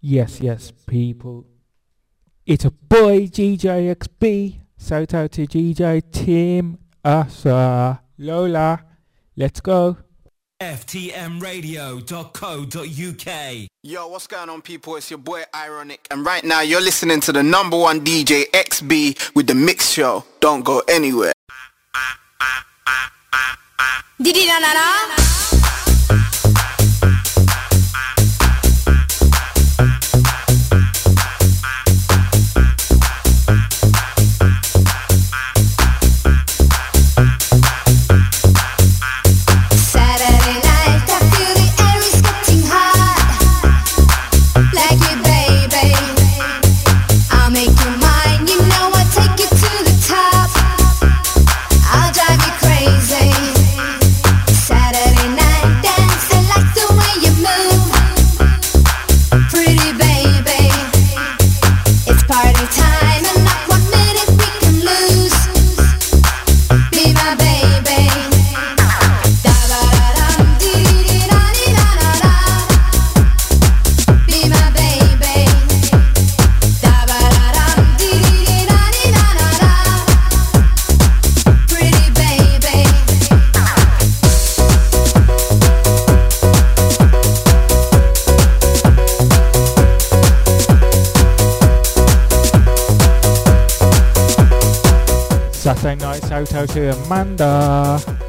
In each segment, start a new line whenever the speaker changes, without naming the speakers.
Yes, yes, people. It's a boy, DJ XB. Shout out to GJ Tim, Asa, Lola. Let's go.
FTMradio.co.uk. Yo, what's going on, people? It's your boy Ironic, and right now you're listening to the number one DJ XB with the Mix Show. Don't go anywhere. Didi 还有慢
的。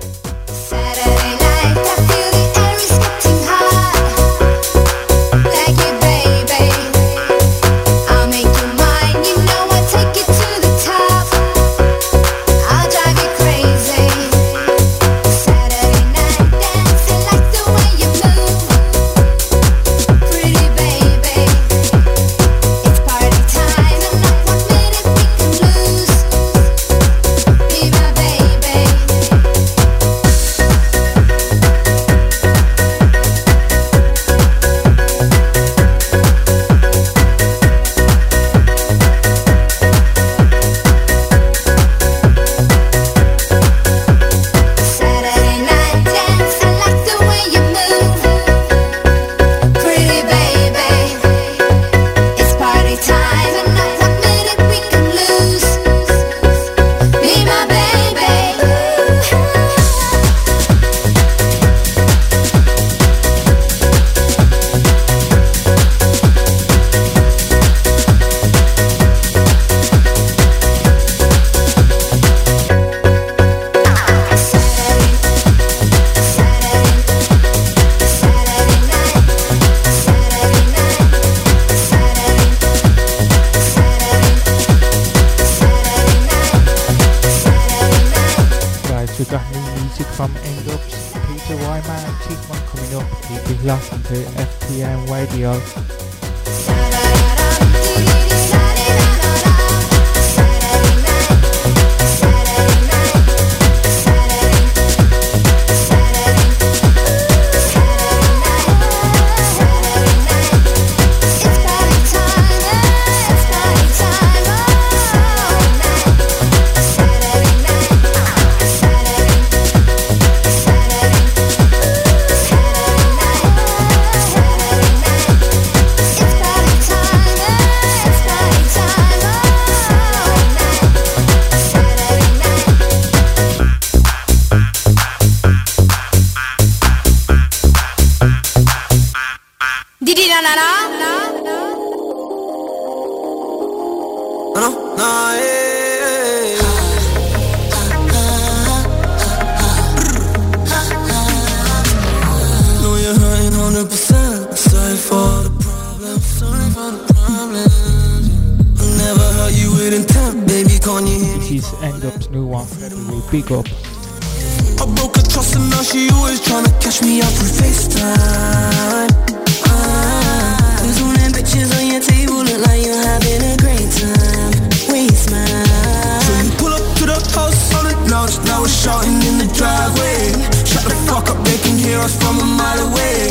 hundred percent.
Sorry for the problem. Sorry for the problem. I never hurt you with intent, baby. Can you hear End Up's new one that we pick up. I broke her trust and now she always trying to catch me up through FaceTime. Ah, Cause
when them pictures on your table look like you're having a great time. Waste mine. So you pull up to the house on it, now it's, now it's shouting in the driveway. Shut the fuck up, they can hear us from a mile away.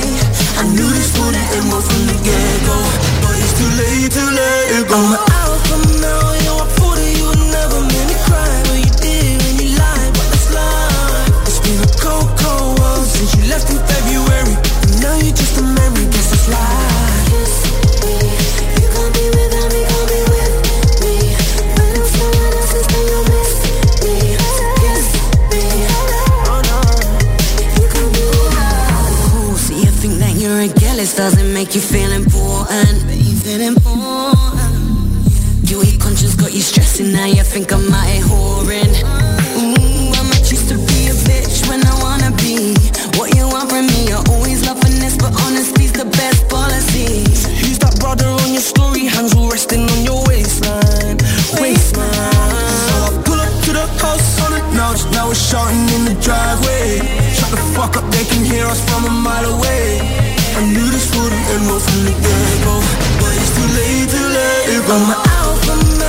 I knew this wouldn't end well from the get-go. But it's too late to let it go.
I'm an alpha male, yo, I thought that you would never make me cry. But you did when you lied, but that's life.
It's been a cold, cold world since you left in February. And now you're just a memory, guess that's life.
To Amanda. make you feel important. Make you feel important. Guilty conscience got you stressing, now you think I'm out here whoring. Ooh, I might choose to be a bitch when I wanna be. What you want from me? You're always loving this, but honesty's the best policy. Who's
that brother on your story? Hands all resting on your waistline, waistline. So I pull up to the house on it now, now we're shouting in the driveway. Shut the fuck up, they can hear us from a mile away. Get-go, but it's too late. I'm an alpha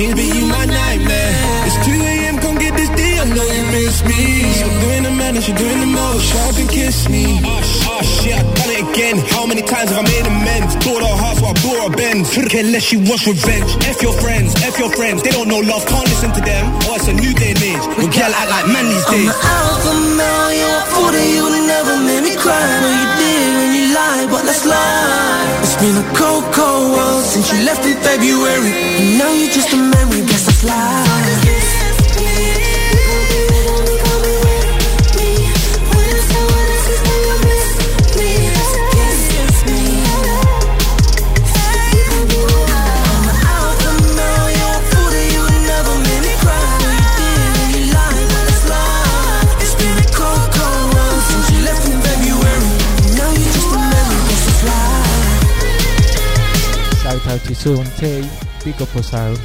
You my nightmare. It's 2 a.m., come get this deal. I know you miss me. Stop doing the you're doing the most. Shout up and kiss me. Oh, sh- oh shit, I done it again. How many times have I made amends? Bought her heart, so I bought her Benz. Couldn't care less, she wants revenge. F your friends, F your friends. They don't know love, can't listen to them. Oh, it's a new day and age. We girl act like man these days.
I'm an alpha male, yeah, I thought that you would never make me cry. No, you did when you lied, but that's life.
It's been a cold, cold world since you left in February. And now you're just a memory, guess that's life. Life.
Shout out to Sean T. Big up yourself.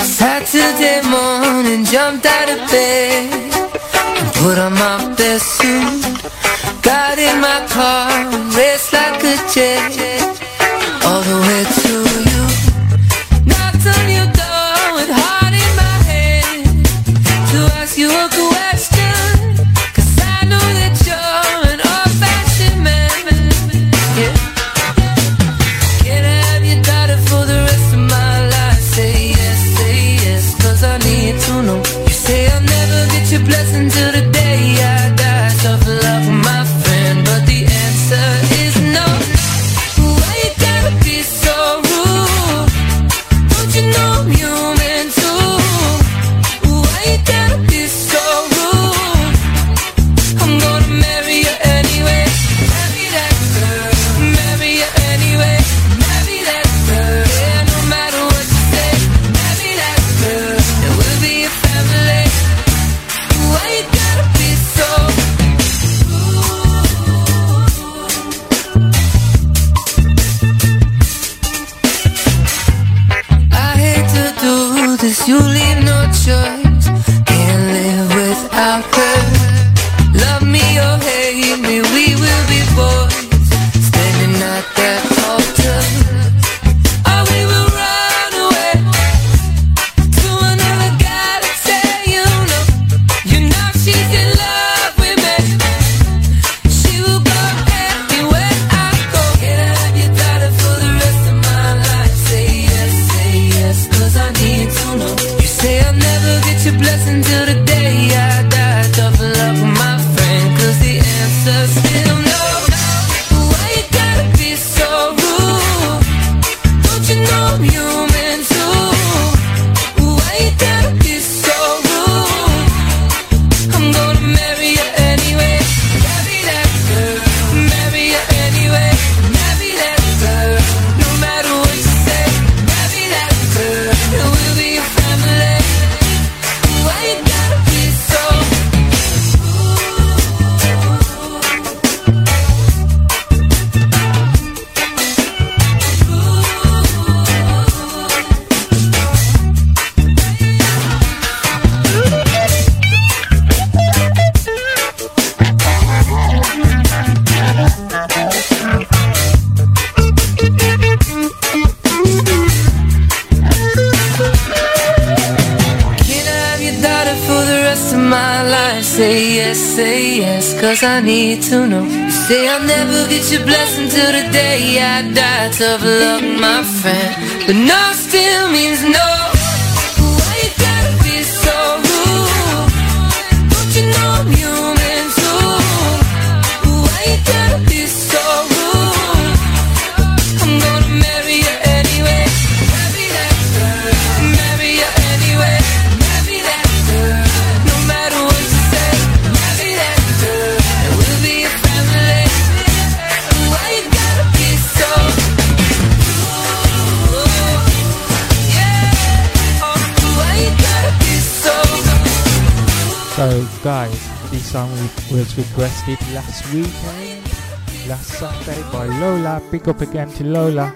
Saturday morning, jumped out of bed and put on my best suit. Got in my car, raced like a jet. All the way to Never your blessing till the day I die. Tough luck, my friend. But no still means no
was requested last weekend, last Sunday by Lola. Big up again to Lola.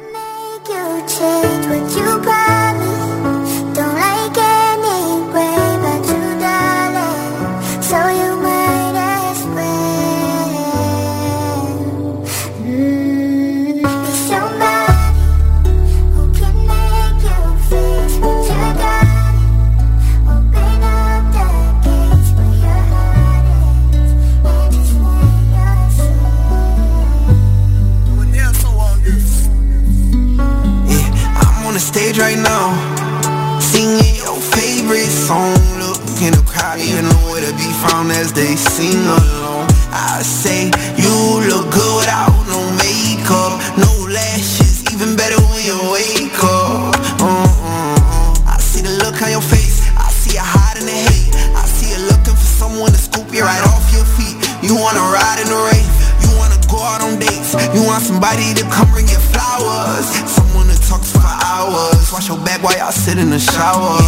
Song. Look in the crowd, you know where to be found as they sing along. I say you look good without no makeup, no lashes, even better when you wake up. Uh-uh-uh. I see the look on your face, I see you hiding the hate. I see you looking for someone to scoop you right off your feet. You wanna ride in the race, you wanna go out on dates. You want somebody to come bring you flowers, someone to talk for hours. Wash your back while y'all sit in the shower.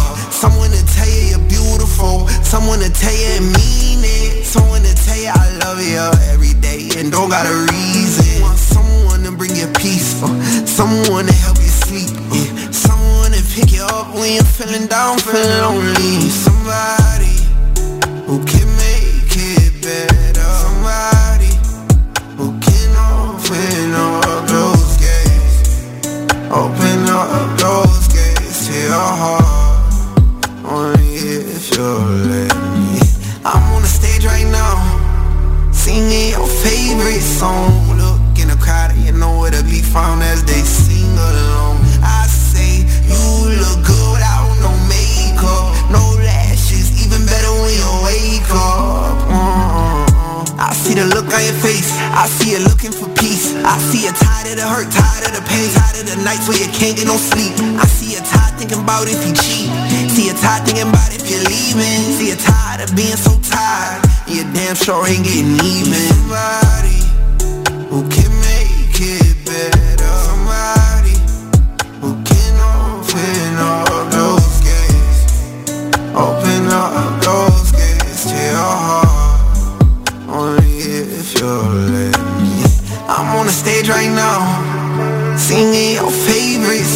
You're someone to tell you it mean it, someone to tell you I love you every day and don't got a reason. Want someone to bring you peace, uh, someone to help you sleep, yeah. someone to pick you up when you're feeling down, feeling lonely. Somebody song. Look in the crowd, you know where to be found as they sing along. I say you look good without no makeup, no lashes, even better when you wake up. Uh-uh-uh. I see the look on your face, I see you looking for peace. I see you tired of the hurt, tired of the pain, tired of the nights where you can't get no sleep. I see you tired thinking about if you cheat. See you tired thinking about if you're leaving. See you tired of being so tired. You damn sure ain't getting even. Somebody who can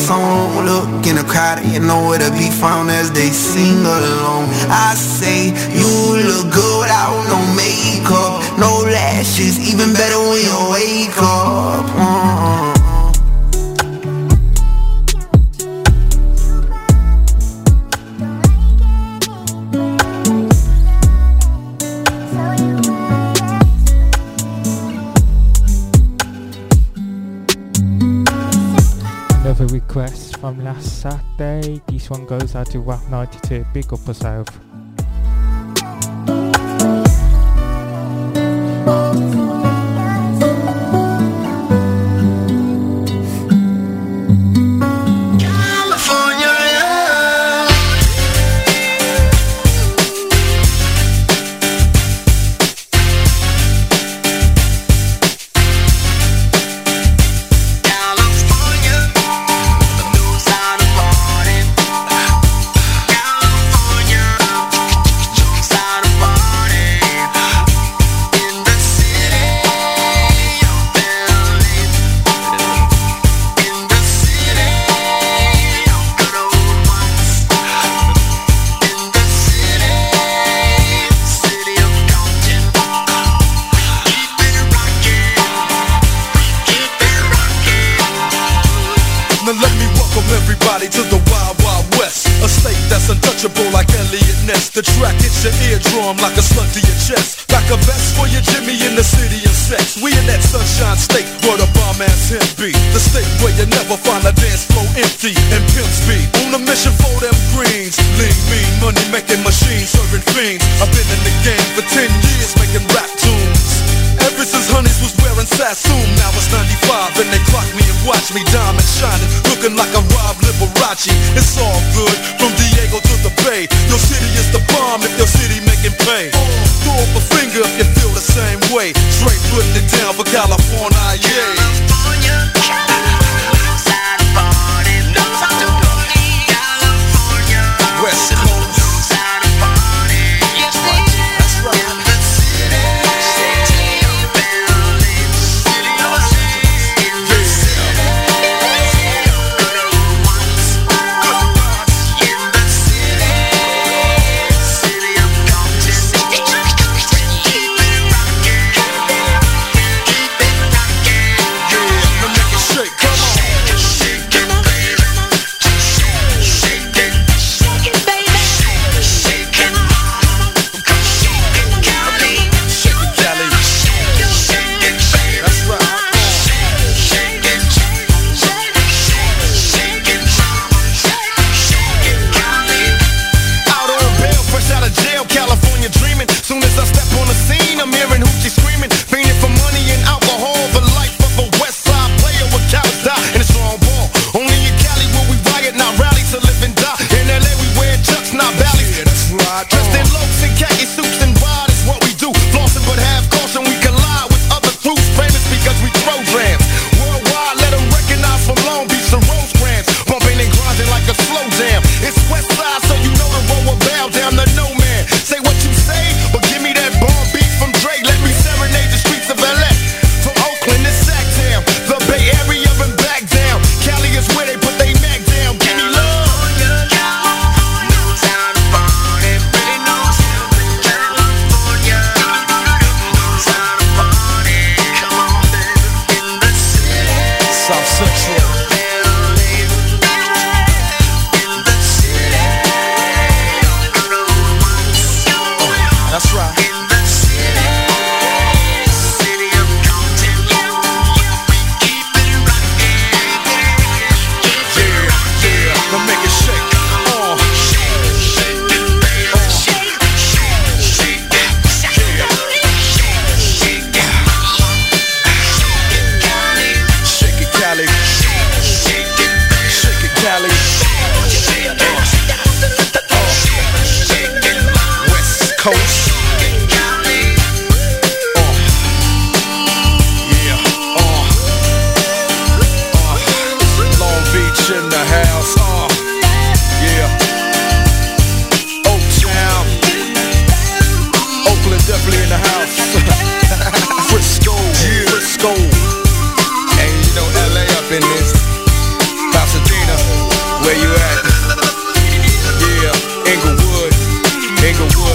song. Look in the crowd, and you know where to be found as they sing along. I say you look good without no makeup, no lashes, even better when you wake up.
Another goes out to Rap 92. Big up yourself.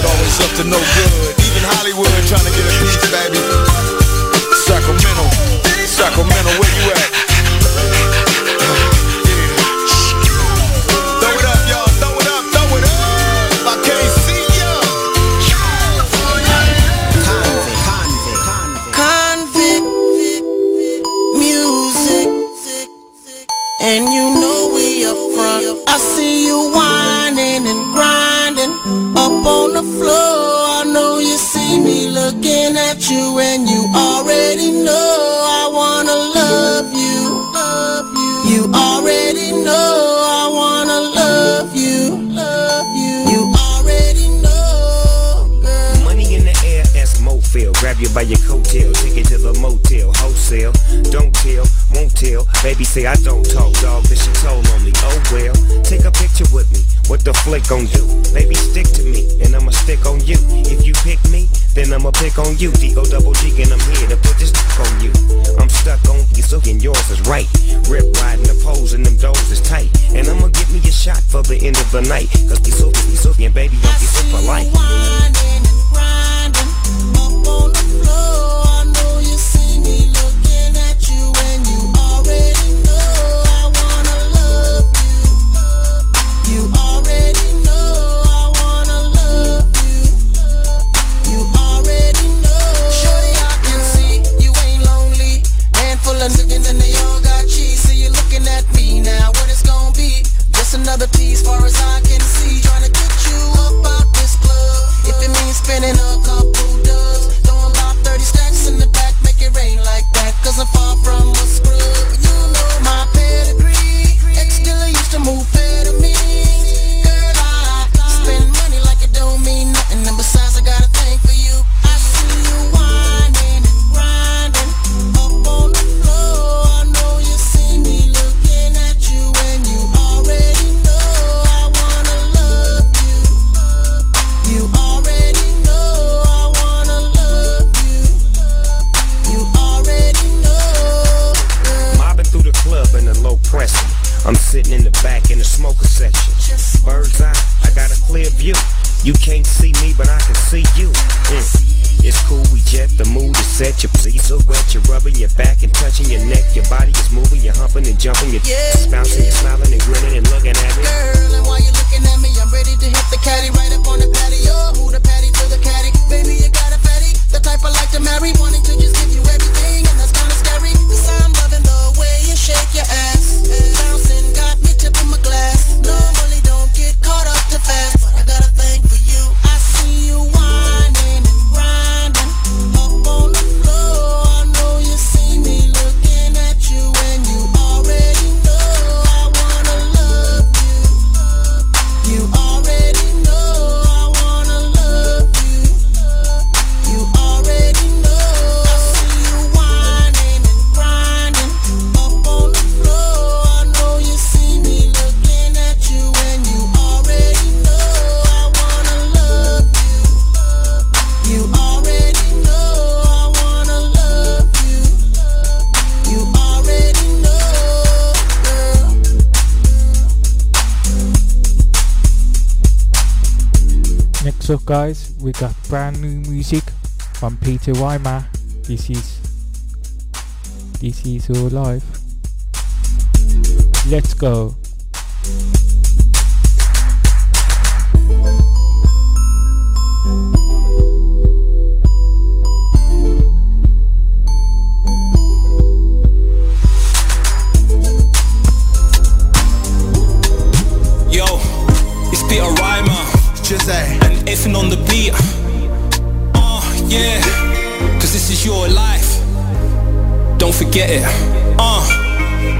always up to no good. Even Hollywood trying to get a piece, baby. Sacramento, Sacramento, where you at?
I
don't talk, dog, this told on me. Oh well, take a picture with me. What the flick on you? Baby, stick to me, and I'ma stick on you. If you pick me, then I'ma pick on you. D-O double G, and I'm here to put this on you. I'm stuck on you, so and yours is right. Rip riding the poles, and them doors is tight. And I'ma get me a shot for the end of the night. Cause be so, be so, and baby, don't be
for life. And grinding, up on the floor. I know you see me looking.
From Peter Weimer. This is This is Your Life. Let's go.
Yo, it's Peter Reimer.
Jose.
And effing on the beat. Oh, yeah. Cause this is your life. Don't forget it. Uh,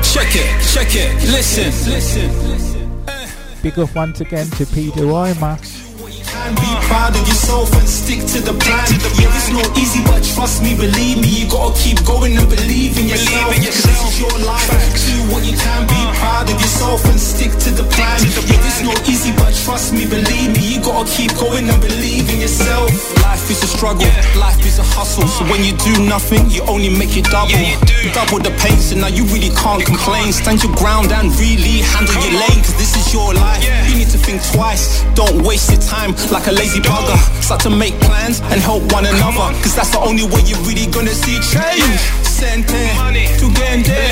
check it, check it. Listen, listen. listen.
Big up once again to Peter Weimer.
Be proud of yourself and stick to the plan. Yeah, it's not easy, but trust me, believe me, you gotta keep going and believe in yourself. Cause this is your life. Do what you can, be proud of yourself and stick to the plan. Yeah, it's not easy, but trust me, believe me, you gotta keep going and believe in yourself. Life is a struggle, life is a hustle. So when you do nothing, you only make it double. You Double the pace, and now you really can't complain. Stand your ground and really handle your lane, cause this is your life. You need to think twice, don't waste your time like a lazy bugger. Start to make plans and help one another, cause that's the only way you're really gonna see change. Sente, to get there.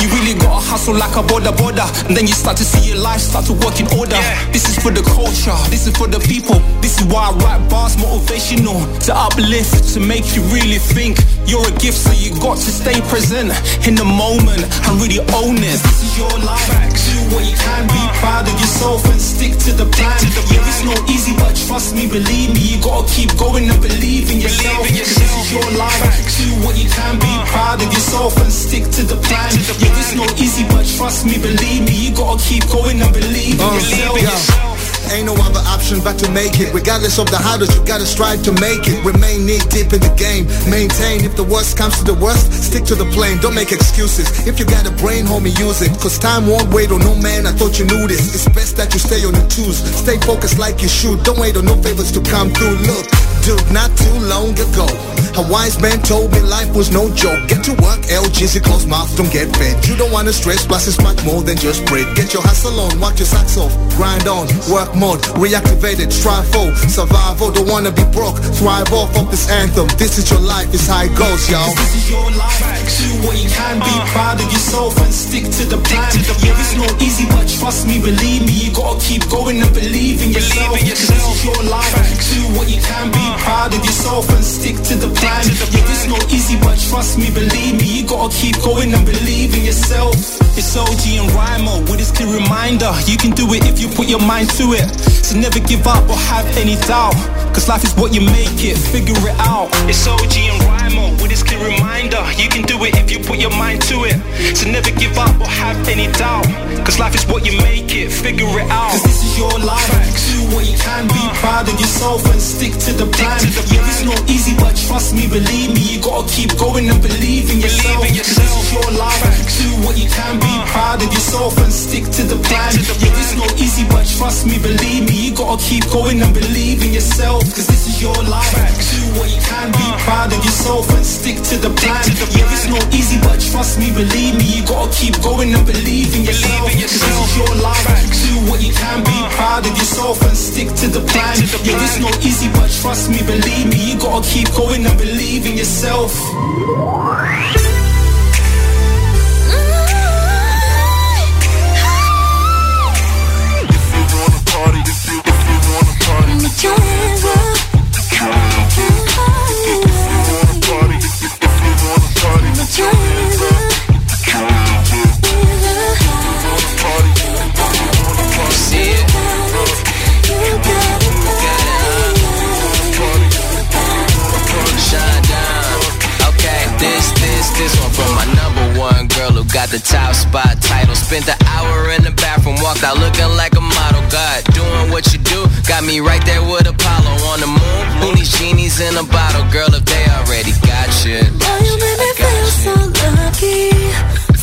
You really gotta hustle like a border border, and then you start to see your life start to work in order. This is for the culture, this is for the people. This is why I write bars motivational to uplift, to make you really think. You're a gift, so you got to stay present in the moment and really own it. This is your life. Do what you can, be proud of yourself and stick to the plan. Yeah, it's not easy, but trust me, believe me, you gotta keep going and believe in yourself. 'cause This is your life. Do what you can, be proud of yourself and stick to the plan. Yeah, it's not easy, but trust me, believe me, you gotta keep going and believe in
Uh,
yourself.
yeah. Ain't no other option but to make it. Regardless of the hardest, you gotta strive to make it. Remain knee deep in the game. Maintain if the worst comes to the worst, stick to the plane. Don't make excuses. If you got a brain, homie, use it. Cause time won't wait on no man. I thought you knew this. It's best that you stay on your toes. Stay focused like you should. Don't wait on no favors to come through. Look, dude, not too long ago. A wise man told me life was no joke. Get to work, LG's, close mouth, don't get fed. You don't wanna stress, plus it's much more than just bread. Get your hustle on, watch your socks off, grind on, work mode, reactivated, strive for survival. Don't wanna be broke, thrive off of this anthem. This is your life, it's how it goes, y'all.
This is your life. Do what you can, be proud of yourself and stick to the plan. Yeah, it's not easy, but trust me, believe me, you gotta keep going and believe in yourself. 'cause This is your life. Do what you can, be proud of yourself and stick to the plan. Yeah, it's not easy, but trust me, believe me, you gotta keep going and believe in yourself. It's OG and Rhymo with this clear reminder. You can do it if you put your mind to it. So never give up or have any doubt. Cause life is what you make it, figure it out. It's OG and with this clear reminder. You can do it if you put your mind to it. So never give up or have any doubt. Cause life is what you make it, figure it out. Cause this is your life. Do what you can, be uh. proud of yourself and stick to the plan. Yeah, it's not easy, but trust me, believe me, you gotta keep going and believe in yourself. Cause this is your life. Do what you can, be uh. proud of yourself and stick to the plan. Yeah, it's not easy, but trust me, believe me, you gotta keep going and believe in yourself. Cause this is your life. Do what you can, be proud of yourself and stick to the plan. Yeah, it's not easy, but trust me, believe me, you gotta keep going and believe in yourself. Cause this is your life. Do what you can, be proud of yourself and stick to the plan. Yeah, it's not easy, but trust me, believe me, you gotta keep going and believe in yourself.
Put your hands up. Put your hands
this, this, this one from my got the top spot title. Spent the hour in the bathroom, walked out looking like a model. God, doing what you do, got me right there with Apollo on the moon. Who genies in a bottle, girl, if they already got shit?
Boy, you made me feel so lucky.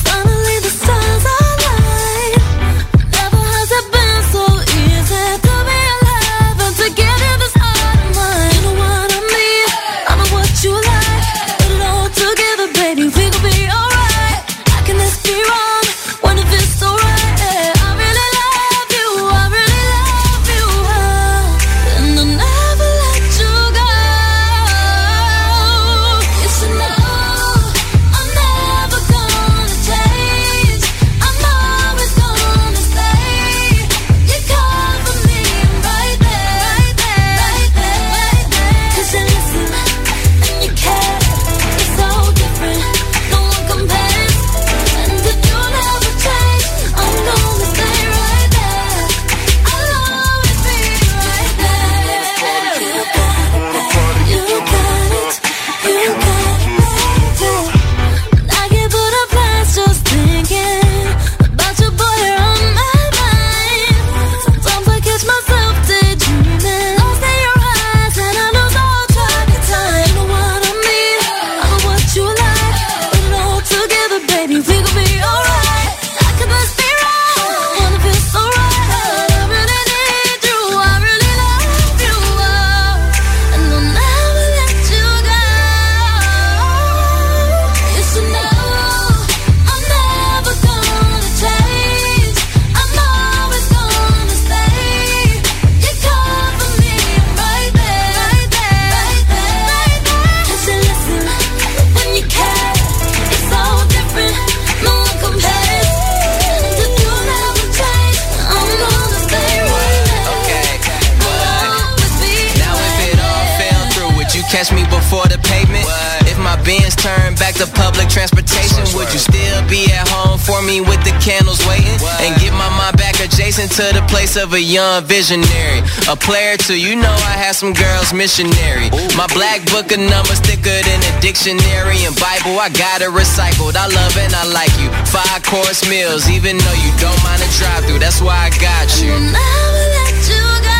Of
a young visionary. A player too, you know I had some girls missionary. My black book of numbers thicker than a dictionary and Bible. I got it recycled. I love and I like you. Five course meals, even though you don't mind a drive through. That's why I got you.
Never let you go.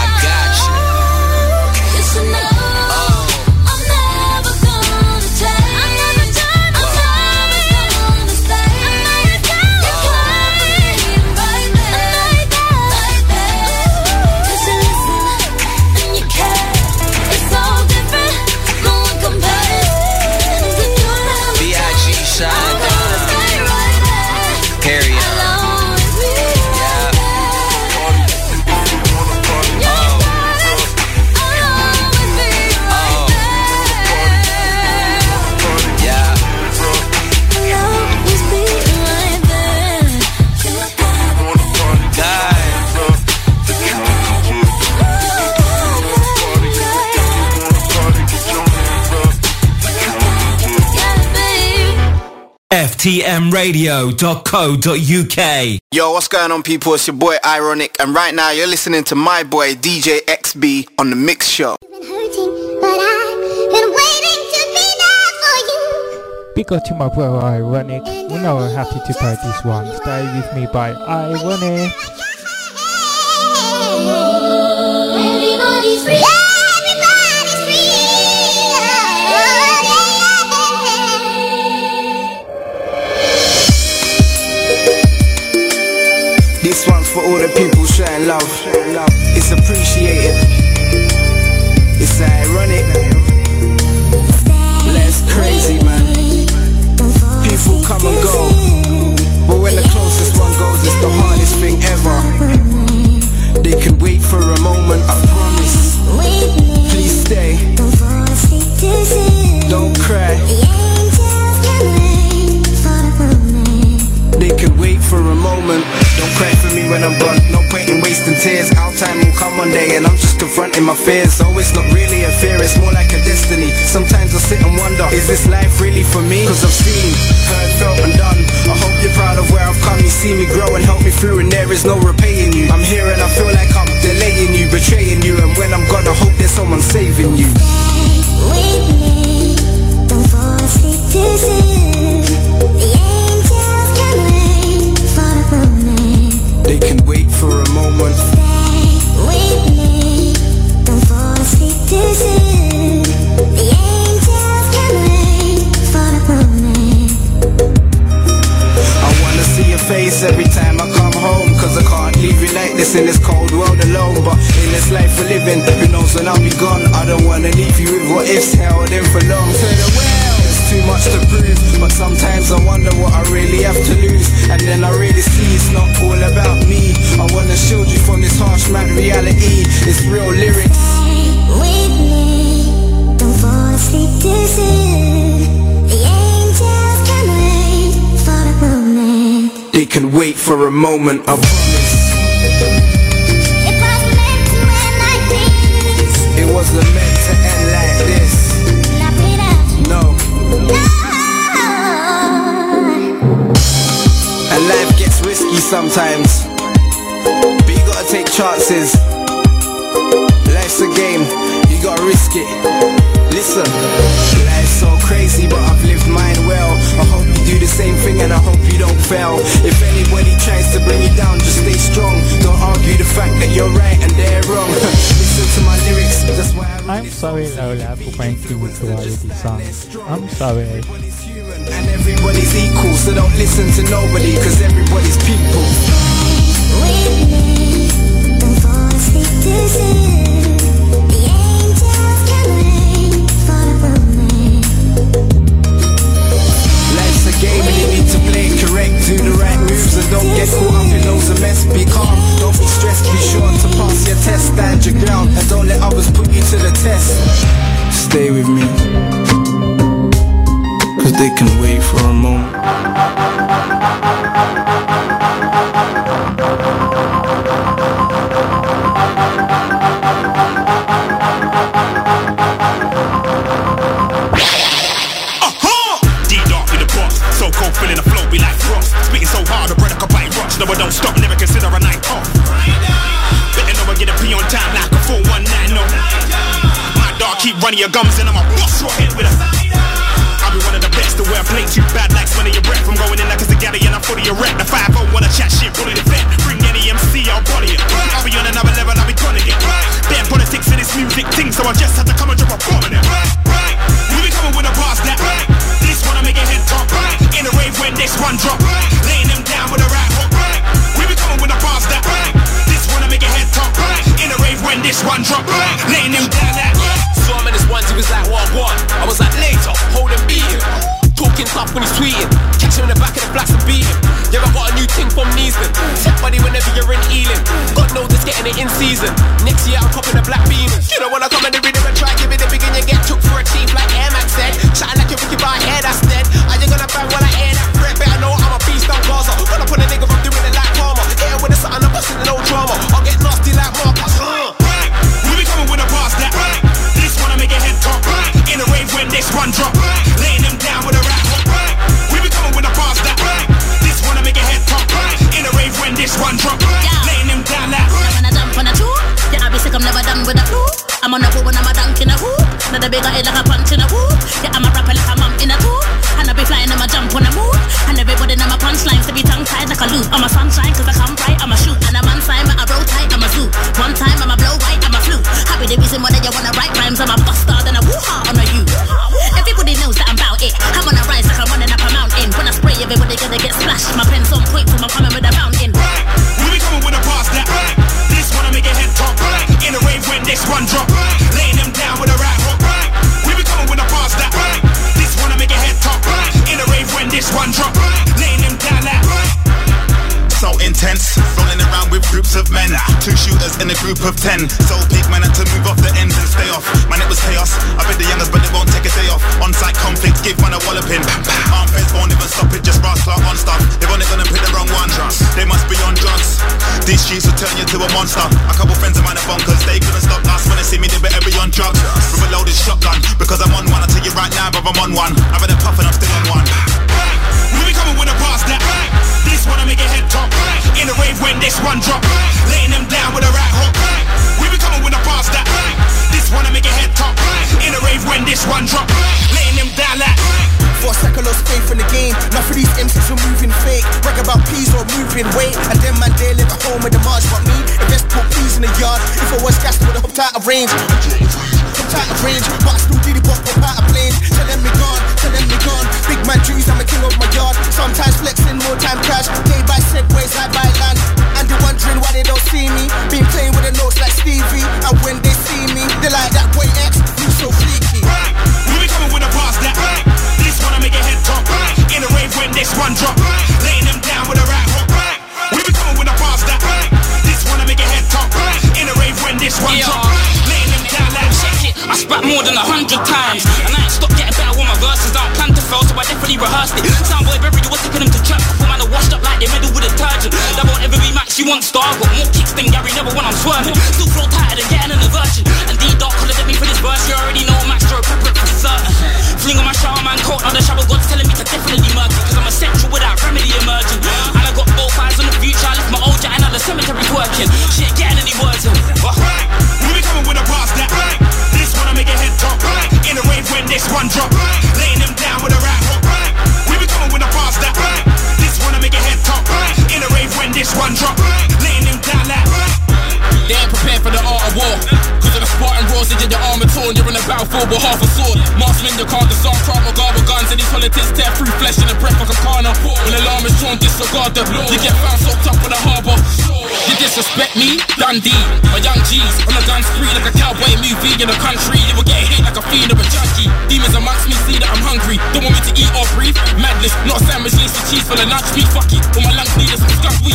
I got you.
You should
ftmradio.co.uk. Yo, what's going on people? It's your boy Ironic and right now you're listening to my boy DJ XB on the Mix Show.
Big up to my brother Ironic. You know I'm happy to play this one. Stay with me by Ironic.
For all the people sharing love. It's appreciated. It's ironic. Less crazy, man. People come and go. But when the closest one goes, it's the hardest thing ever. They can wait for a moment, tears. Our time will come one day, and I'm just confronting my fears. So it's not really a fear, it's more like a destiny. Sometimes I sit and wonder, is this life really for me? Cause I've seen, heard, felt, and done. I hope you're proud of where I've come. You see me grow and help me through, and there is no repaying you. I'm here and I feel like I'm delaying you, betraying you. And when I'm gone, I hope there's someone saving you. They can wait for a moment. I wanna see your face every time I come home Cause I can't leave you like this in this cold world alone. But in this life we're living, who knows when I'll be gone? I don't wanna leave you with what ifs held in for long. To the there's too much to prove But sometimes I wonder what I really have to lose. And then I really see it's not all about me. I wanna shield you from this harsh mad reality. It's real lyrics. They can wait for a moment, I promise sometimes. But you gotta take chances. Life's a game, you gotta risk it. Listen, life's so crazy but I've lived mine well. I hope you do the same thing and I hope you don't fail. If anybody tries to bring you down, just stay strong. Don't argue the fact that you're right and they're wrong. Listen to my lyrics, that's why
I'm sorry Lola for making you cry with this song. I'm sorry.
Everybody's equal, so don't listen to nobody Cause everybody's people. Life's
shooters in a group of ten. So peak man had to move off the ends and stay off. Man it was chaos, I bet the youngest but they won't take a day off. On-site conflict, give one a walloping. Arm feds won't even stop it, just clock on stuff. They've only gonna pick the wrong one. They must be on drugs. These streets will turn you to a monster. A couple friends of mine are bonkers. They couldn't stop us when they see me they better be on drugs. With a loaded shotgun Because I'm on one, I tell you right now but I'm on one. I've had a puff and I'm still on one.
We be coming with a pass that This one I make a head top. In a rave when this one drop. Laying When this one drop Laying them down like.
For a second lost faith in the game. Now for these MCs who moving fake. Brag about peas or moving weight. And them man they live at home with the march But me, invest put peas in the yard. If I was gassed with a hopped out of range. Hopped out of range But I still did it pop up out of planes. Tell them me gone, tell them me gone. Big man dreams, I'm a king of my yard. Sometimes flexing, more time crash. Day by segways, I buy land. And they're wondering why they don't see me. Been playing with the notes like Stevie. And when they see me, they like that boy X. You so freaky
We be coming with a pass that This one I make a head top In a rave when this one drop. Laying them down with a right hook We be coming with a pass that This one I make a head top In a rave when this one drop. Laying them down like
Check it, I spat more than a hundred times. And I ain't stopped getting better with my verses. I plan to fail, so I definitely rehearsed it. Soundboy was to man are washed up like they with a detergent. That won't ever be you star Got more kicks than Gary Neville when I'm swerving. Still flow tighter than getting an aversion And D-Dog could have me for this verse You already know Fling on my shower man coat, now the God's telling me to definitely Cause I'm essential without remedy emerging. And I got both eyes on the future. I left my old jet and now the cemetery's working. She ain't getting any words in?
We be coming with a pass that This one I make a head top In a rave when this one drop Laying them down with a right hook We be coming with a pass that This one I make a head top In a rave when this one drop
of the they get your armor torn. You're in a battlefield with half a sword. Marksman, you can't disarm, crowd my guard with guns. And these politics tear through flesh in the breath like a corner. When alarm is drawn, disregard the law. You get found soaked up in the harbour. You disrespect me? Dundee. My young G's on the gun spree like a cowboy movie in the country. You will get hit like a fiend or a junkie. Demons amongst me see that I'm hungry. Don't want me to eat or breathe. Madness, not a sandwich, lace with cheese for the lunch meat. Fuck it. All my lungs need is some skunk weed.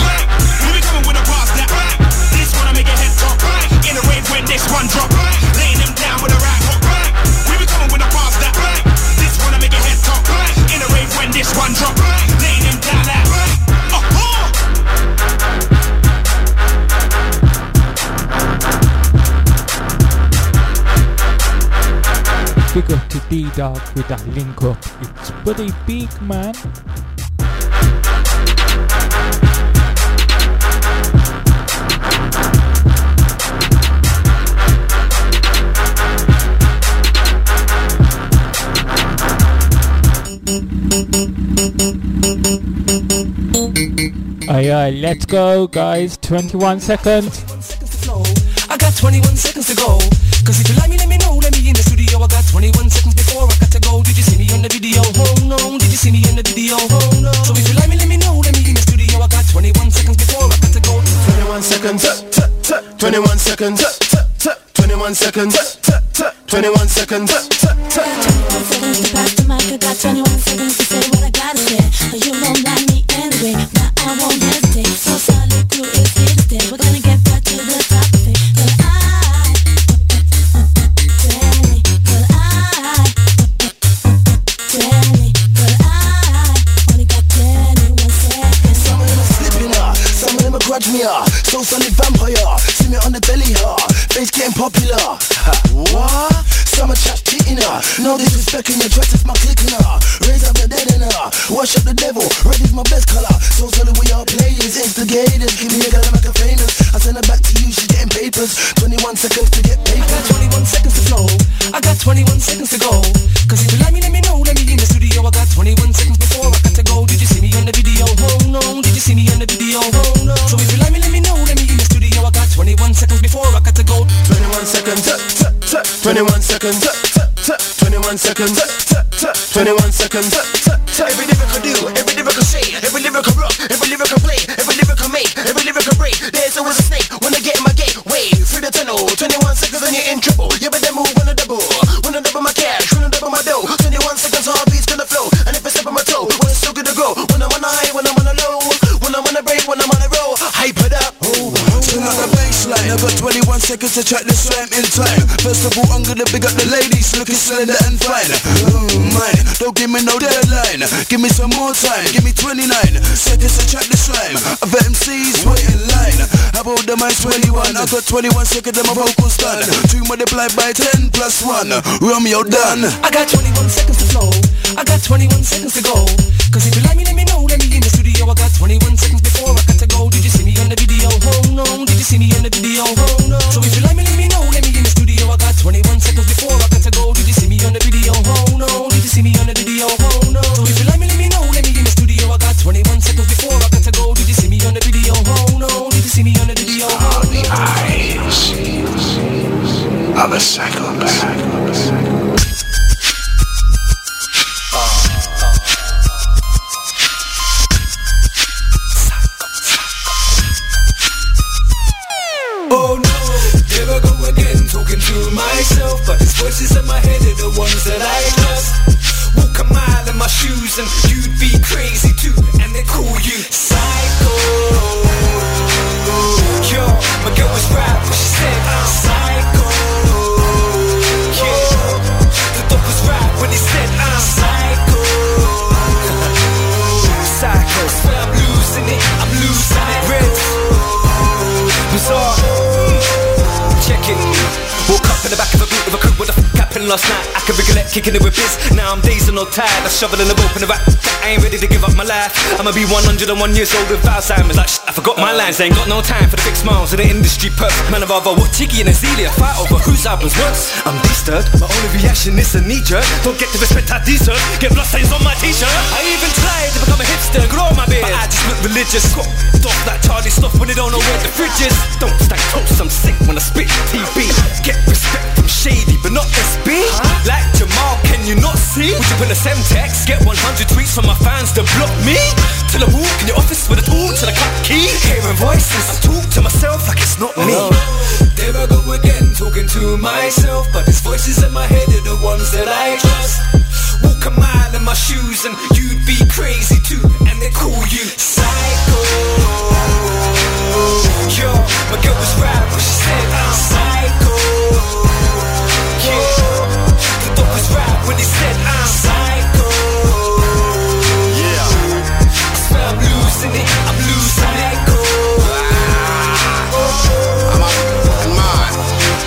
We be coming with a pass that This one I make a head top In a rave when this one drop
D-Dog with that link up. It's Buddy Big Man. Aye, aye, let's go, guys. 21 seconds.
I got 21 seconds to go. You see me in the video? Oh no. So if you like me, let me know. Let me in the studio. I got 21 seconds before I got to go.
21 seconds. 21 seconds. 21 seconds. 21 seconds.
21 seconds to pass the mic. I got 21 seconds to say what I gotta say. But you don't like
Disrespect in your dress, it's my seconds.
21 seconds to
track the slam in time. First of all, I'm gonna big up the ladies looking slender and fine. Mm, mine, don't give me no deadline. Give me some more time. Give me 29 seconds to track the slime. Other MCs wait in line. How about the mine's 21? I got 21 seconds and my vocals done. Two multiplied by 10 plus 1. Romeo done.
I got 21 seconds to flow. I got 21 seconds to go. Cause if you like me, let me know. Let me in the studio. I got 21 seconds before I got to go. Did you see me on the video? Oh no. Did you see me on the video? Oh kicking it with biz. Now I'm dazed and all tired. I shovel in the rope in the rap. I ain't ready to give up my life. I'ma be 101 years old with Alzheimer's. Like shit, I forgot my lines. Ain't got no time for the big smiles in the industry perks. Man, I'd rather Tiggy and Azealia fight over whose album's worse. I'm disturbed. My only reaction is a knee jerk. Don't get the respect I deserve. Get blood stains on my t-shirt. I even tried to become a hipster grow my beard. But I just look religious. Off like Charlie stuff when they don't know where the fridge is. Don't stack toast. I'm sick when I spit TB. Get respect Shady, but not SB. Like Jamal, can you not see? Would you put a Semtex? Get 100 tweets from my fans to block me? Till I walk in your office with a tool to the cut key. Hearing voices, I talk to myself like it's not me. Oh, there I go again, talking to myself. But these voices in my head are the ones that I trust. Walk a mile in my shoes and you'd be crazy too. And they call you psycho. Yo, my girl was right when she said I'm psycho. When he said I'm psycho. Yeah, I swear I'm losing it, I'm losing it.
I'm out mine.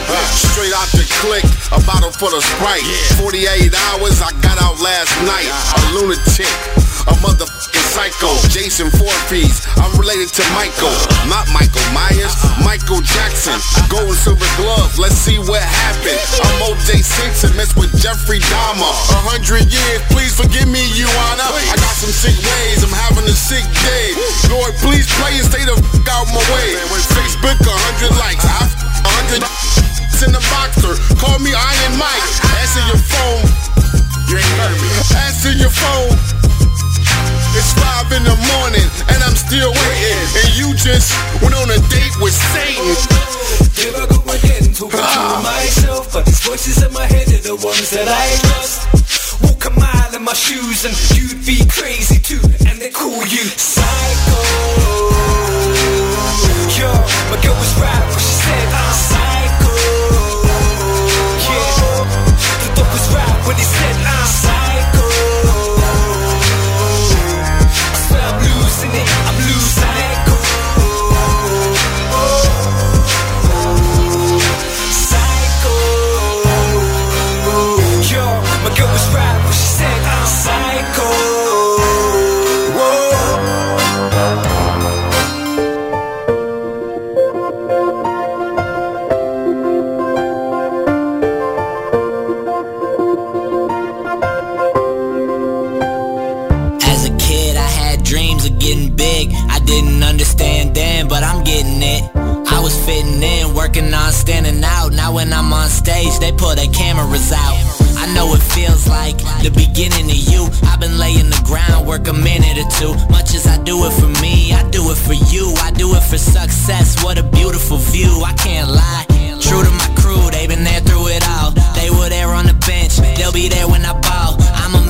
Uh, straight out the click, a bottle full of Sprite. 48 hours, I got out last night. A lunatic, a motherfucking psycho. Jason Voorhees, I'm related to Michael. Not Michael Myers, Michael Jackson. Gold and silver glove, let's see what happened. I'm OJ Simpson, mess with Jeffrey Dahmer. A hundred years, please forgive me, you honor. I got some sick ways, I'm having a sick day. Lord, please pray and stay the f out my way. Facebook, a hundred likes. I f- a hundred in the boxer. Call me Iron Mike. Answer your phone. You ain't heard me. Answer your phone. It's five in the morning and I'm still waiting. And you just went on a date with Satan.
Here I go again, talking to myself. But these voices in my head are the ones that I trust. Walk a mile in my shoes and you'd be crazy too. And they call you psycho. Yo, my girl was right when she said I'm when I'm
on stage, they pull their cameras out. I know it feels like the beginning of you. I've been laying the groundwork a minute or two. Much as I do it for me, I do it for you. I do it for success. What a beautiful view. I can't lie. True to my crew, they've been there through it all. They were there on the bench. They'll be there when I ball. I'm a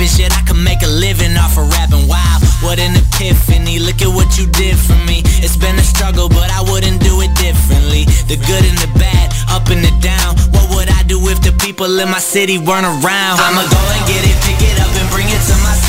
I can make a living off of rapping. Wow, what an epiphany. Look at what you did for me. It's been a struggle, but I wouldn't do it differently. The good and the bad, up and the down. What would I do if the people in my city weren't around? I'ma go and get it, pick it up and bring it to my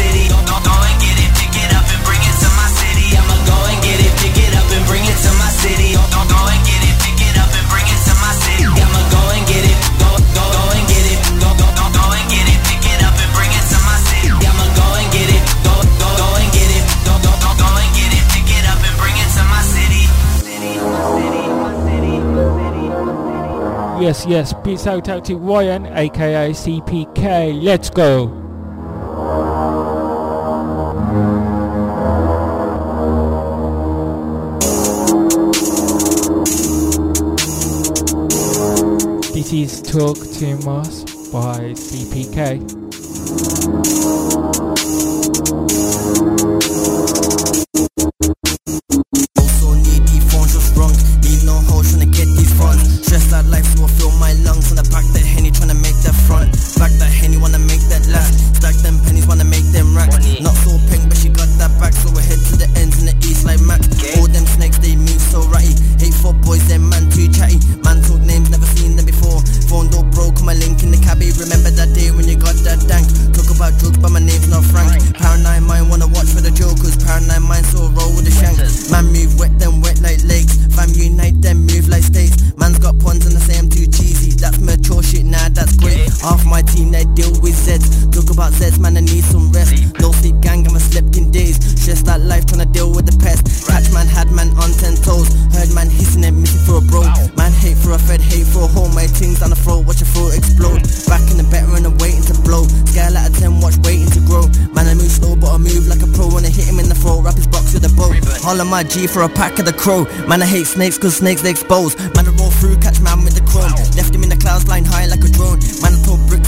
Yes, yes. Peace out to Ryan, aka CPK. Let's go. This is Talk to Mars by CPK.
on my G for a pack of the crow. Man I hate snakes cause snakes they expose. Man I roll through, catch man with the chrome. Left him in the clouds flying high like a drone. Man I told brick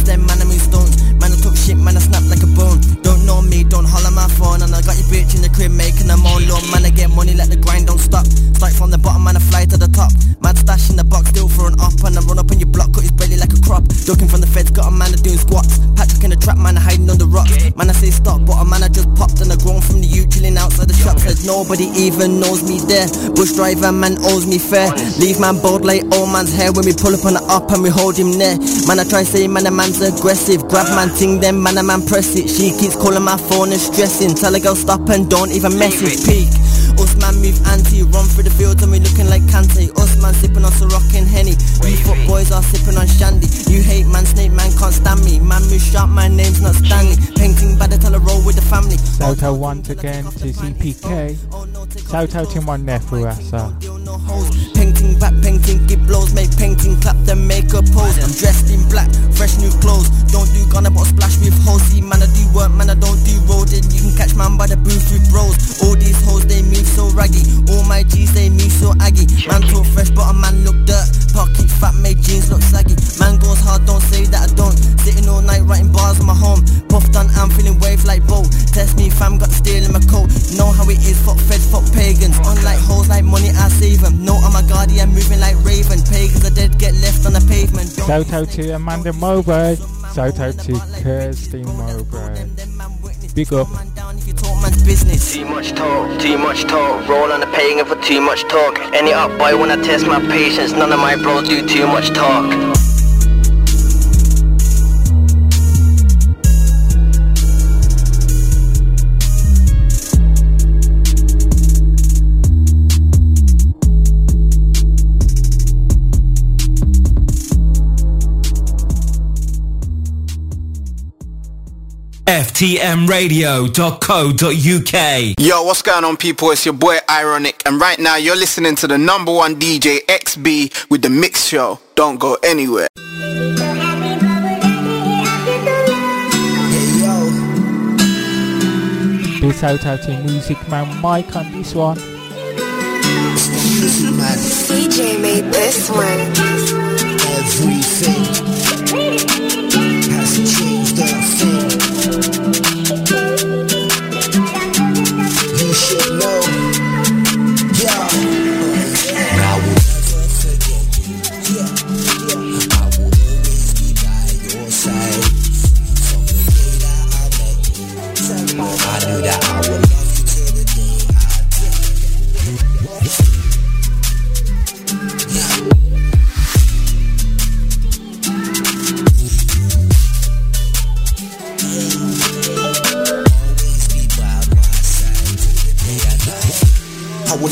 on And I got your bitch in the crib making them own Lord man, I get money like the grind don't stop. Start from the bottom man, I fly to the top. Mad stash in the box, still throwing up And I run up on your block, cut his belly like a crop. Joking from the feds, got a man doing squats. Patrick in the trap, man, I hiding under rocks. Man, I say stop, but a man I just popped And I grown from the U, chilling outside the shop Says nobody even knows me there. Bush driver, man, owes me fair. Leave man bald like old man's hair When we pull up on the up and we hold him there Man, I try say man, a man's aggressive. Grab man, ting them, man, a man press it. She keeps calling my phone and stressing. Tell a girl stop and don't even message. Peak. Us man move anti, run through the fields and we looking like Kante. Us man sipping on and Henny. You foot boys are sipping on Shandy. You hate man, snake man can't stand me. Man move sharp, my name's not Stanley. Painting bad, tell a roll with the family.
Shout out once again to CPK. Shout out there for us. Uh.
Painting back, painting, give blows, make painting clap, then make a pose. I'm dressed in black, fresh new clothes. Don't do gunner, but splash with hoes. See, man, I do work, man, I don't do road. And you can catch man by the booth with bros. All these hoes, they move so raggy. All my G's, they me so aggy. Man talk fresh, but a man look dirt. Pocket fat, made jeans look saggy. Man goes hard, don't say that I don't. Sitting all night writing bars on my home. Puffed on, I'm feeling wave like Bo. Test me, fam, got steel in my coat. Know how it is, fuck feds, fuck pagans. Unlike hoes like money, I save them. No, I'm a guardian, moving like Raven. Pagans are dead, get left on the pavement.
Shout out to Amanda Mowbray. Shout out to Kirsty Mowbray. Big up.
Too much talk, too much talk. Roll on the paying for too much talk. Any up boy when I test my patience. None of my bros do too much talk.
ftmradio.co.uk. Yo, what's going on, people? It's your boy Ironic, and right now you're listening to the number one DJ XB with the Mix Show. Don't go anywhere.
Big shout out to Music Man Mike on this one.
CJ made this one.
Everything has changed the thing.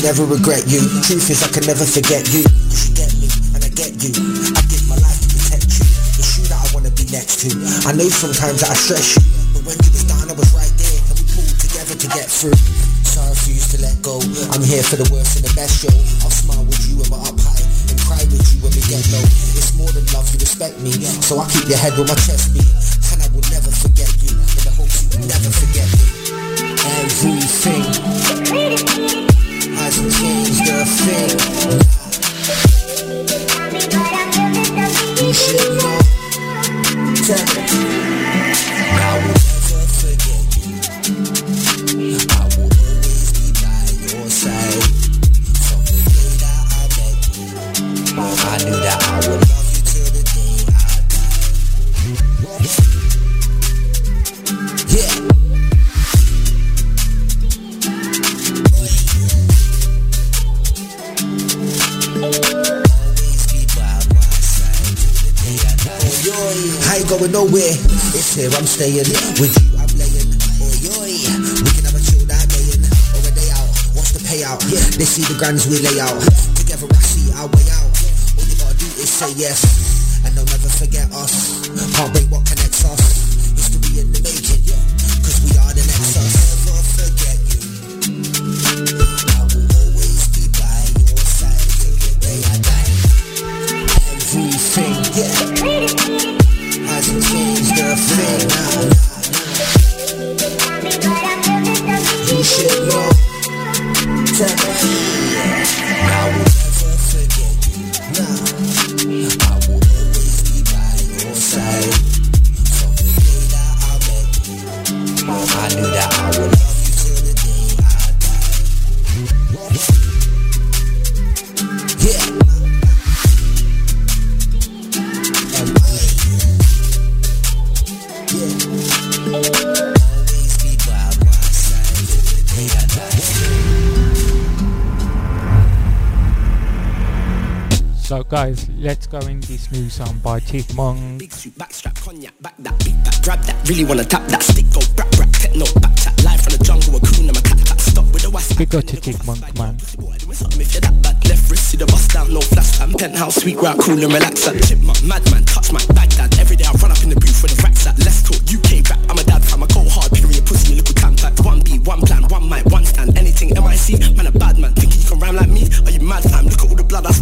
Never regret you. Truth is, I can never forget you. You get me, and I get you. I give my life to protect you. It's you that I wanna be next to. I know sometimes that I stress you, but when you was down, I was right there, and we pulled together to get through. So I refuse to let go. I'm here for the worst and the best, yo. I'll smile with you when we're up high, and cry with you when we get low. It's more than love, you respect me, so I keep your head with my chest beat, and I will never forget you. In the hopes you will never forget me. Everything a thing. Going nowhere. It's here, I'm staying. With you, I'm laying. Oi, oi. We can have a chill day in or a day out. What's the payout? Yeah, they see the grands we lay out. Together I see our way out. All you gotta do is say yes, and they'll never forget us. Can't break what connects
let's go in this new song by Chipmunk.
Big suit, backstrap, cognac, back that, beat that, grab that. Really wanna tap that stick, go brap brap, techno, back chat. Live from the jungle, a coon, I'm a cat cat. Stop with the west.
Big up to Chief Monk, man.
If you're that bad, left wrist, see the bust down, no flash fam. Penthouse, sweet route, cool and relax. Chipmunk, madman, touch my Baghdad. Every day I run up in the booth with the racks at. Let's talk UK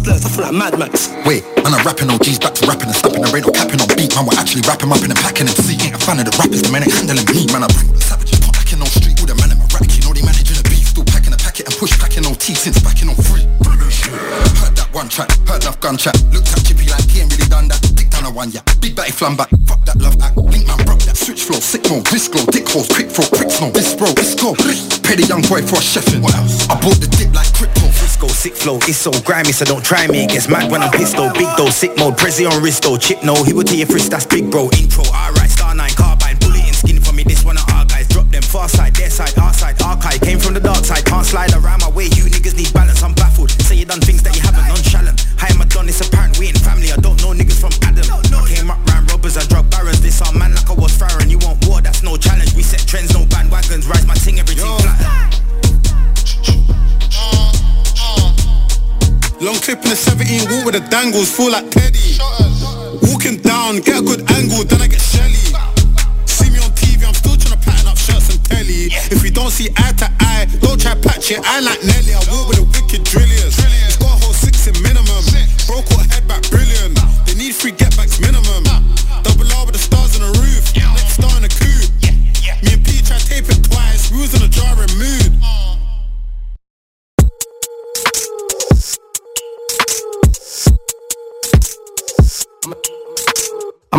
at all the blood I feel like Mad Max.
Wait, man, I'm rapping OGs back to rapping and snapping. There ain't no capping on beat, man. We're actually rapping, rapping and packing and see. Ain't a fan of the rappers, the man ain't handling me, man. I bring all the savages, put back in on street. All the man in my rack, you know they managing the beat. Still packing a packet and push packing on T since backing on free. Heard that one track, heard enough gun chat. Looked at Chippy like he ain't really done that. Dick down a one, yeah. Big batty flum back. Fuck that love act. Link man broke that. Switch flow, sick mode, risk glow, dick holes, quick throw, quick snow. This bro, this go. Pay the young boy for a chefin'. What else? I bought the dip like crypto.
Frisco, sick flow, it's so grimy, so don't try me. It gets mad when I'm pissed though. Big though, sick mode, Prezi on wrist though. Chip no, he will tell your frisk, that's big bro. Intro, alright, star 9, carbine, bullet in skin for me. This one of our guys. Drop them far side, their side, our side, archive. Came from the dark side, can't slide around my way. You niggas need balance, I'm baffled. Say you done things that you haven't, nonchalant. Hi, I'm a don, it's apparent we ain't family. I don't know niggas from Adam. I came up round robbers and drug barons. This our man like I was Farron. You want war, that's no challenge. We set trends, no bandwagons. Rise my ting, everything flat.
Long clip in the 17, walk with the dangles, feel like Teddy. Walking down, get a good angle, then I get shelly. See me on TV, I'm still trying to pattern up shirts and telly. If we don't see eye to eye, don't try patch it. I like Nelly, I walk with the wicked drilliers.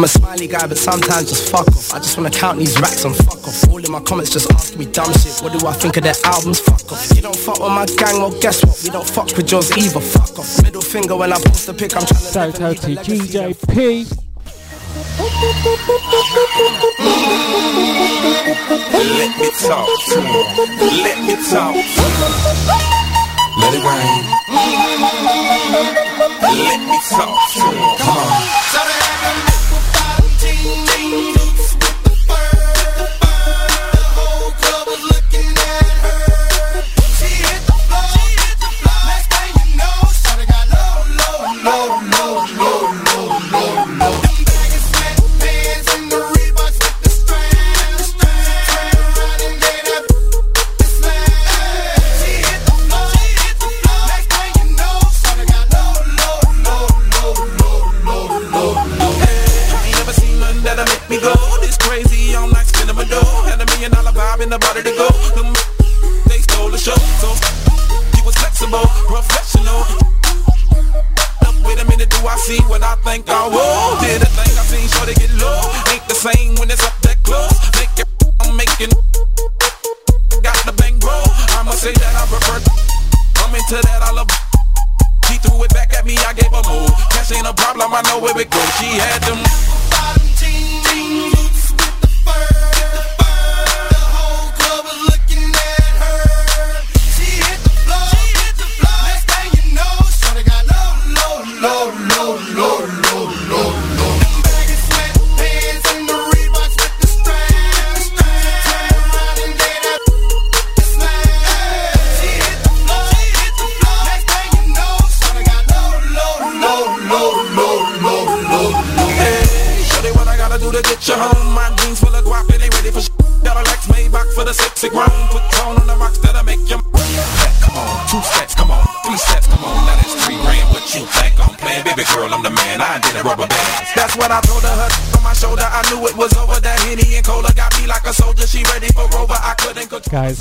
I'm a smiley guy, but sometimes just fuck off. I just wanna count these racks and fuck off. All in my comments just asking me dumb shit. What do I think of their albums? Fuck off. You don't fuck with my gang, well guess what? We don't fuck with yours either. Fuck off. Middle finger when I post a pic, I'm trying to.
Shout out to GJP.
Let me talk to you. Let me talk to you. Let it rain. Let me talk to you. Come on.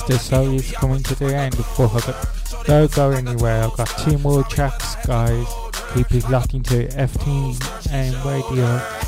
The show
is coming to the end before go, don't go anywhere. I've got two more tracks, guys. Keep it locked into FT and radio.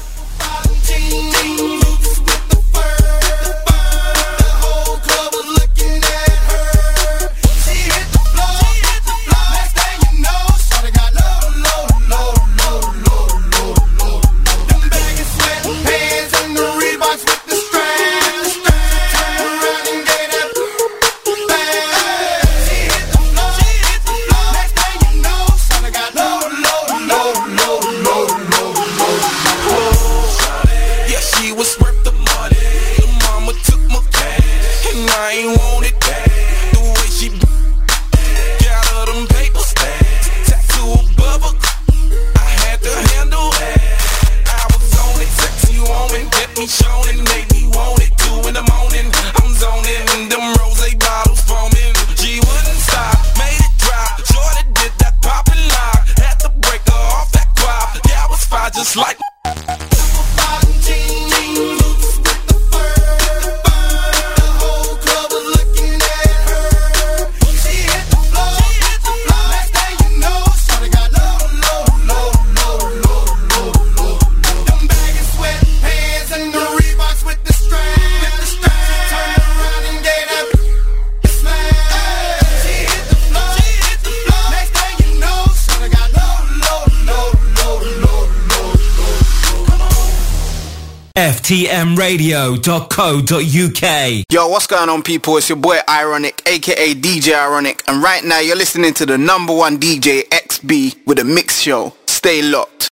FTMradio.co.uk. Yo, what's going on, people? It's your boy Ironic, aka DJ Ironic, and right now you're listening to the number one DJ XB with a mix show. Stay locked.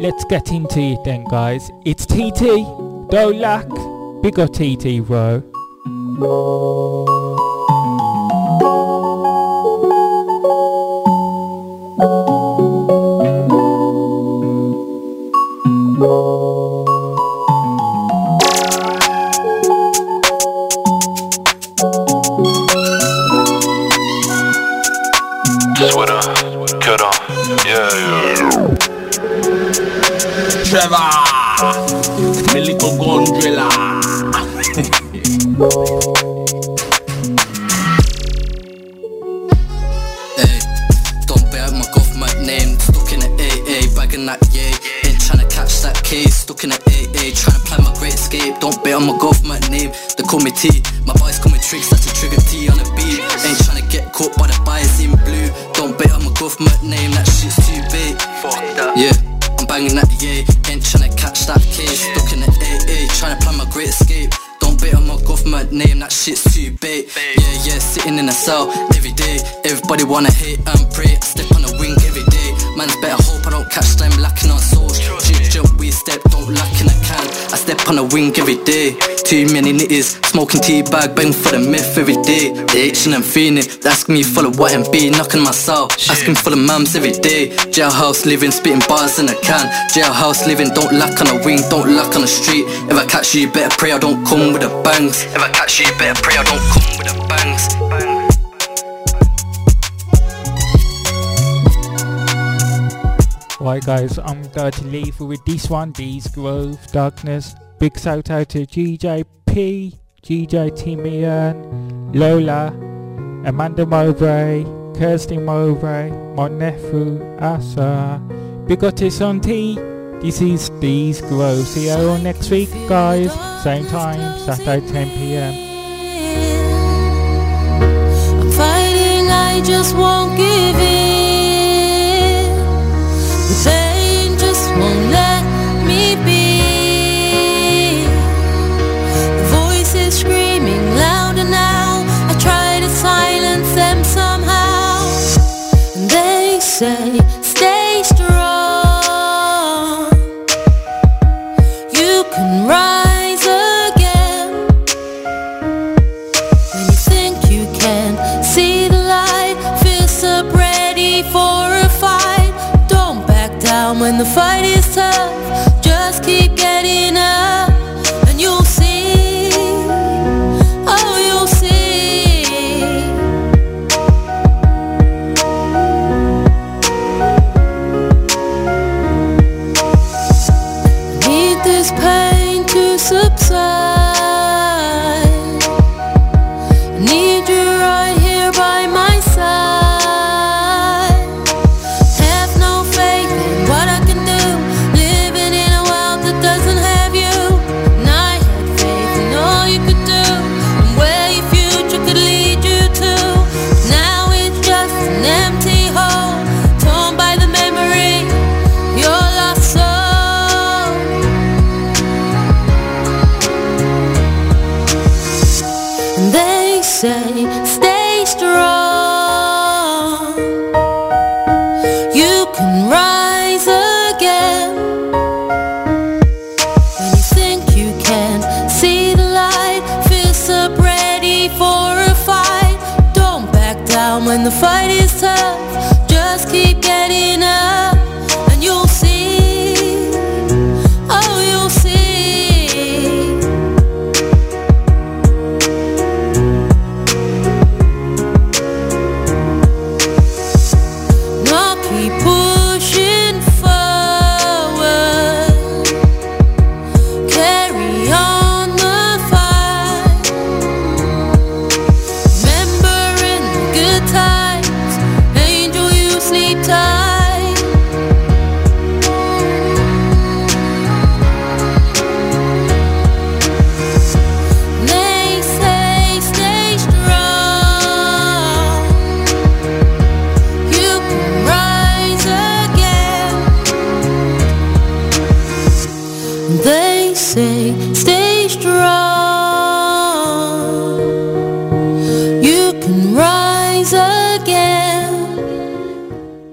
Let's get into it then, guys. It's TT, Dolak, big up TT, bro.
Hey, don't bear my government name. Stuck in an AA, bagging that yay. Ain't tryna catch that case. Stuck in an AA, tryna plan my great escape. Don't bet on my government name. They call me T. My boys call me Tricks, that's a trigger T on a beat. Ain't tryna get caught by the bias in blue. Don't bet on my government name, that shit's too big. Yeah. I'm banging that yeah, ain't tryna catch that case. Name, that shit's too big. Yeah, yeah, sitting in a cell every day. Everybody wanna hate and pray. I step on a wing every day. Man's better hope on a wing every day. Too many nitties, smoking tea bag, bang for the myth every day. They itching and feeling, asking me full of what and be knocking my cell. Asking full of mams every day. Jailhouse living, spitting bars in a can. Jailhouse living, don't lack on a wing, don't lack on the street. If I catch you, you better pray I don't come with the bangs. If I catch you, you better pray I don't come with the bangs.
Right guys, I'm going to leave with this one, These Grove Darkness. Big shout out to GJP, GJ Timian, Lola, Amanda Mowbray, Kirsty Mowbray, my nephew Asa. Big up to Son T. This is These Grove. See you all next week guys. Same time, Saturday 10pm.
I'm fighting, I just won't give in. Say,